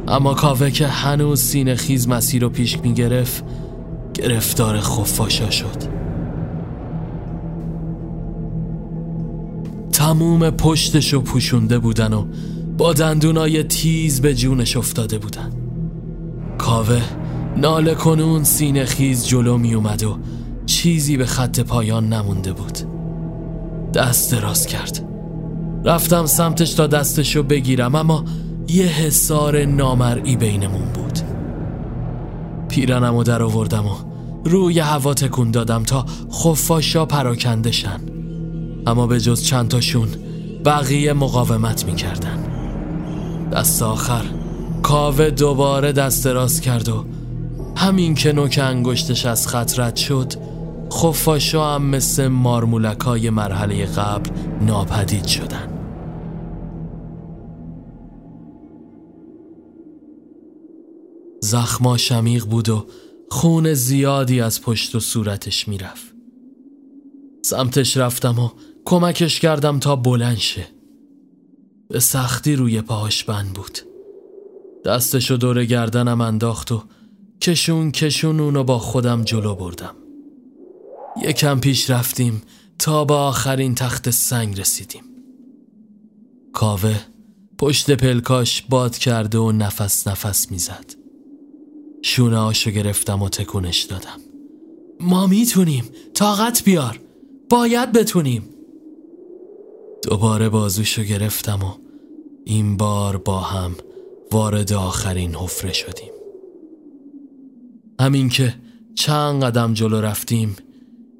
اما کاوه که هنوز سینه خیز مسیر رو پیش می‌گرفت گرفتار خفاشا شد. تموم پشتش رو پوشونده بودن و با دندونای تیز به جونش افتاده بودن. کاوه ناله کنون سینه خیز جلو می اومد و چیزی به خط پایان نمونده بود. دست دراز کرد. رفتم سمتش تا دستشو بگیرم اما یه حسار نامرئی بینمون بود. پیرنمو در آوردم و روی هوا تکون دادم تا خفاشا پراکنده شن. اما به جز چند تاشون بقیه مقاومت می‌کردن. دست آخر کاوه دوباره دست راست کرد و همین که نوک انگشتش از خط رد شد خفاشا هم مثل مارمولکای مرحله قبل ناپدید شدن. زخما شمیق بود و خون زیادی از پشت و صورتش می‌رفت. سمتش رفتم و کمکش کردم تا بلند شه. به سختی روی پاهاش بند بود. دستشو دور گردنم انداخت و کشون کشون اونو با خودم جلو بردم. یکم پیش رفتیم تا به آخرین تخت سنگ رسیدیم. کاوه پشت پلکاش باد کرده و نفس نفس می‌زد. شونه هاشو گرفتم و تکونش دادم. ما می‌تونیم طاقت بیار. باید بتونیم. دوباره بازوشو گرفتم و این بار با هم وارد آخرین حفره شدیم. همین که چند قدم جلو رفتیم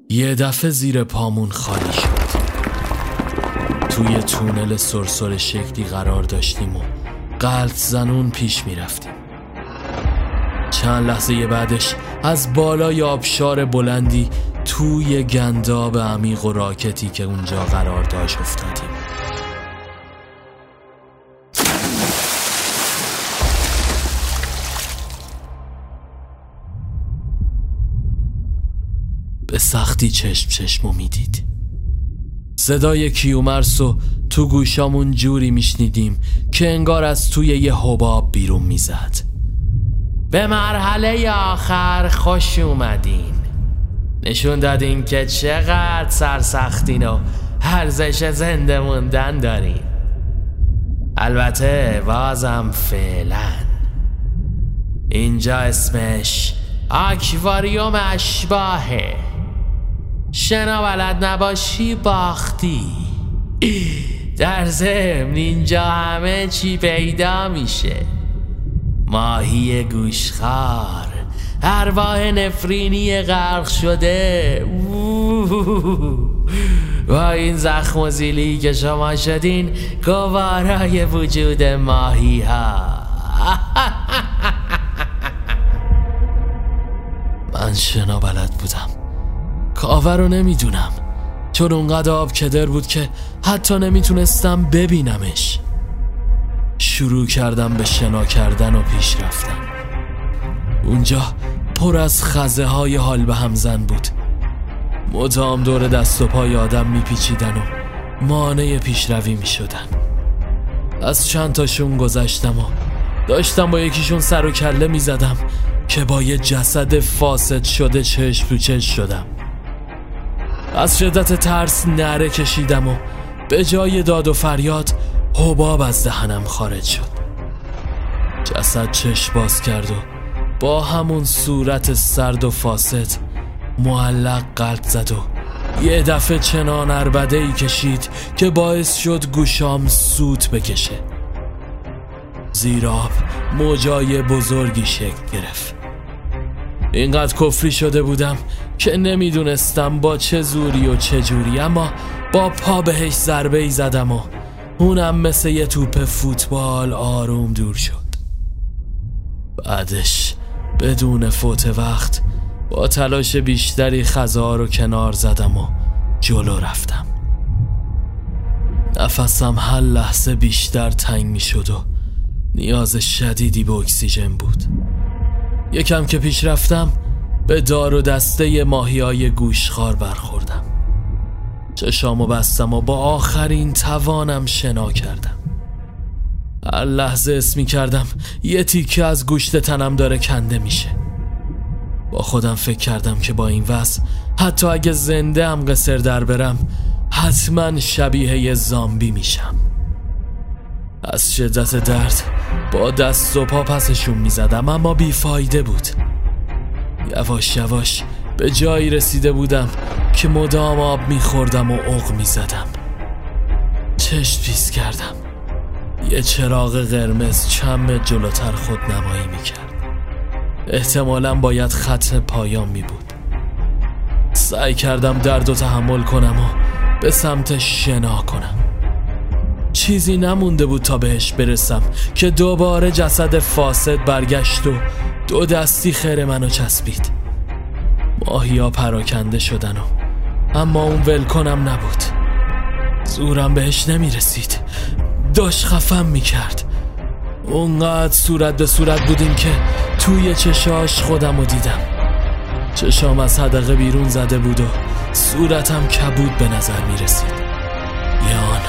یه دفعه زیر پامون خالی شد. توی تونل سرسر شکلی قرار داشتیم و قلط زنون پیش می رفتیم چند لحظه بعدش از بالای آبشار بلندی توی گنداب عمیق و راکتی که اونجا قرار داشت افتادیم. به سختی چشم چشمو می‌دید؟ صدای کیومرس و تو گوشامون جوری میشنیدیم که انگار از توی یه حباب بیرون می‌زد. به مرحله آخر خوش اومدین. نشون دادین که چقدر سرسختین و ارزش زنده موندن دارین. البته بازم فعلا. اینجا اسمش آکواریوم اشباهه. شنا بلد نباشی باختی. در ضمن اینجا همه چی پیدا میشه. ماهی گوشخار ارواح نفرینی غرق شده. با این زخم و زیلی که شما شدین گوارای وجود ماهی ها. من شنا بلد بودم. کاوه رو نمی‌دونم. چون اونقدر آب کدر بود که حتی نمی‌تونستم ببینمش. شروع کردم به شنا کردن و پیش رفتن. اونجا پر از خزه های حال به همزن بود. مدام دور دست و پای آدم میپیچیدن و مانع پیشروی می‌شدن. از چند تاشون گذشتم و داشتم با یکیشون سر و کله می‌زدم که با یه جسد فاسد شده چشم تو چشم شدم. از شدت ترس نره کشیدم و به جای داد و فریاد حباب از دهنم خارج شد. جسد چشم باز کرد و با همون صورت سرد و فاسد معلق قلب زد و یه دفعه چنان عربده ای کشید که باعث شد گوشام سوت بکشه. زیراب موجای بزرگی شکل گرفت. اینقدر کفری شده بودم که نمی‌دونستم با چه زوری و چه جوری اما با پا بهش ضربه ای زدم و اونم مثل یه توپ فوتبال آروم دور شد. بعدش بدون فوت وقت با تلاش بیشتری خزا رو کنار زدم و جلو رفتم. نفسم هر لحظه بیشتر تنگ می شد و نیاز شدیدی به اکسیژن بود. یکم که پیش رفتم به دار و دسته ماهی های گوشخار برخوردم. چشامو بستم و با آخرین توانم شنا کردم. هر لحظه اسمی کردم یه تیکه از گوشت تنم داره کنده میشه. با خودم فکر کردم که با این وضع حتی اگه زنده هم قصر در برم حتما شبیه یه زامبی میشم. از شدت درد با دست و پا پسشون می‌زدم اما بیفایده بود. یواش یواش به جایی رسیده بودم که مدام آب میخوردم و اغ می‌زدم. چشت پیس کردم. یه چراغ قرمز چند جلوتر خود نمایی می‌کرد. احتمالا باید خط پایان می بود سعی کردم درد و تحمل کنم و به سمت شنا کنم. چیزی نمونده بود تا بهش برسم که دوباره جسد فاسد برگشت و دو دستی خیر منو چسبید. ماهیا پراکنده شدن و اما اون ول کنم نبود. زورم بهش نمی رسید داشت خفم می کرد اونقدر صورت به صورت بودیم که توی چشاش خودم رو دیدم. چشام از حدقه بیرون زده بود و صورتم کبود به نظر می رسید یان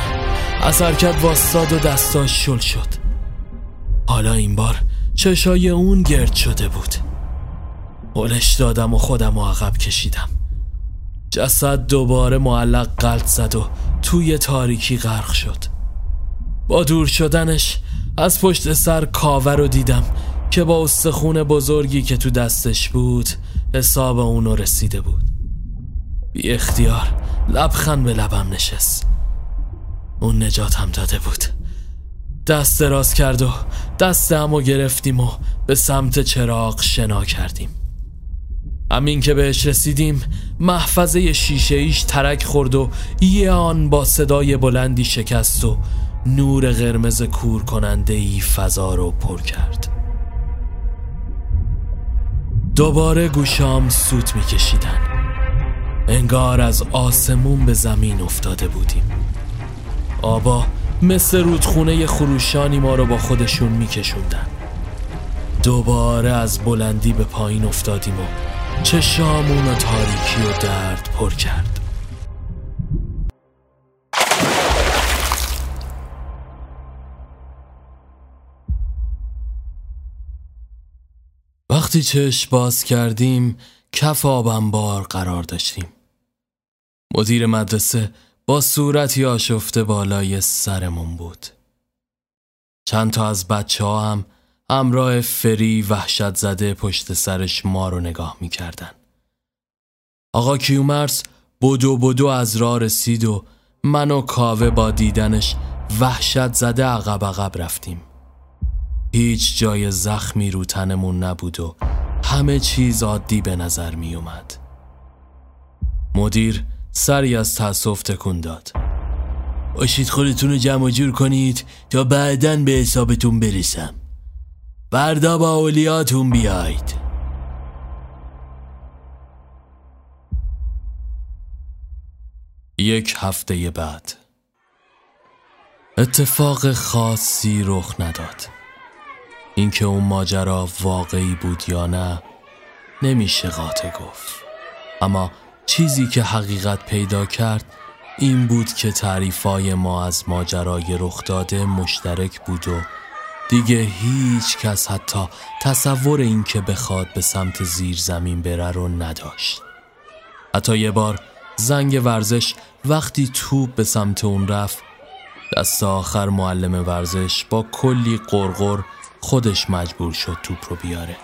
از حرکت واستاد و دستاش شل شد. حالا این بار چشای اون گرد شده بود. هلش دادم و خودم رو عقب کشیدم. جسد دوباره معلق قلط زد و توی تاریکی غرق شد. با دور شدنش از پشت سر کاوه رو دیدم که با استخون بزرگی که تو دستش بود حساب اونو رسیده بود. بی اختیار لبخند به لبم نشست. اون نجاتم داده بود. دست دراز کرد و دست و گرفتیم و به سمت چراغ شنا کردیم. همین که بهش رسیدیم محفظه شیشه ایش ترک خورد و یه آن با صدای بلندی شکست و نور قرمز کور کننده ای فضا رو پر کرد. دوباره گوشام سوت میکشیدن. انگار از آسمون به زمین افتاده بودیم. آبا مثل رودخونه خروشانی ما رو با خودشون میکشوندن. دوباره از بلندی به پایین افتادیم و چشامون و تاریکی و درد پر کرد. وقتی چشم باز کردیم کف آب بار قرار داشتیم. مدیر مدرسه با صورتی آشفته بالای سرمون بود. چند تا از بچه ها هم همراه فری وحشت زده پشت سرش ما رو نگاه می‌کردن. آقا کیومرس بدو بدو از راه رسید و من و کاوه با دیدنش وحشت زده عقب عقب رفتیم. هیچ جای زخمی رو تنمون نبود و همه چیز عادی به نظر می اومد. مدیر سری از تاسف تکون داد. باشید خودتون رو جمع جور کنید تا بعدا به حسابتون برسم. بردا با اولیاتون بیاید. یک هفته بعد اتفاق خاصی رخ نداد. اینکه اون ماجرا واقعی بود یا نه نمیشه قاطع گفت اما چیزی که حقیقت پیدا کرد این بود که تعریفای ما از ماجرای رخ داده مشترک بود و دیگه هیچ کس حتی تصور این که بخواد به سمت زیر زمین بره رو نداشت. حتی یه بار زنگ ورزش وقتی توپ به سمت اون رفت دست آخر معلم ورزش با کلی قرقر خودش مجبور شد توپ رو بیاره.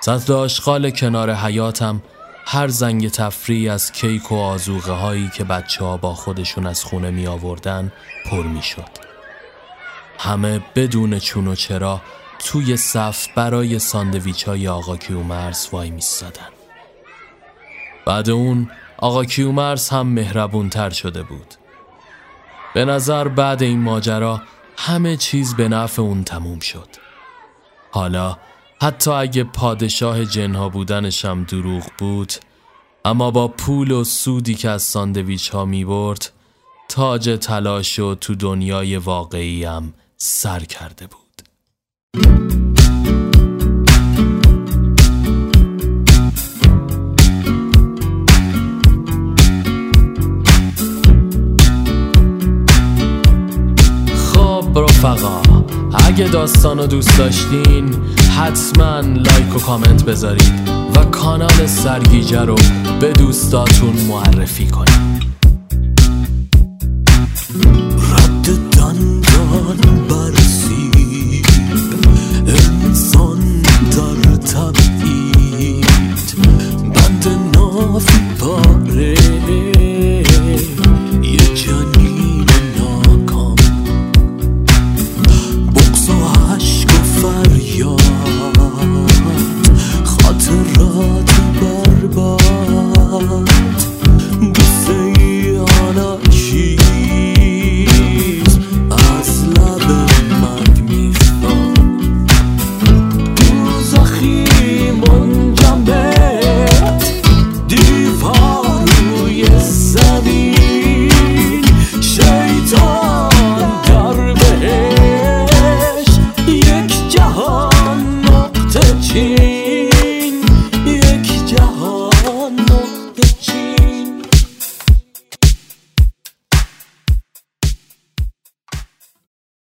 سطل آشغال کنار حیاتم هر زنگ تفریح از کیک و آزوغه هایی که بچه ها با خودشون از خونه می آوردن پر می شد. همه بدون چون و چرا توی صف برای ساندویچ های آقا کیومرز وای میستادن. بعد اون آقا کیومرز هم مهربون تر شده بود. به نظر بعد این ماجرا همه چیز به نفع اون تموم شد حالا حتی اگه پادشاه جنها بودنشم دروغ بود اما با پول و سودی که از ساندویچ ها می برد تاج تلاش و تو دنیای واقعیم سر کرده بود. خب رفقا اگه داستان رو دوست داشتین حتما لایک و کامنت بذارید و کانال سرگیجه رو به دوستاتون معرفی کنید.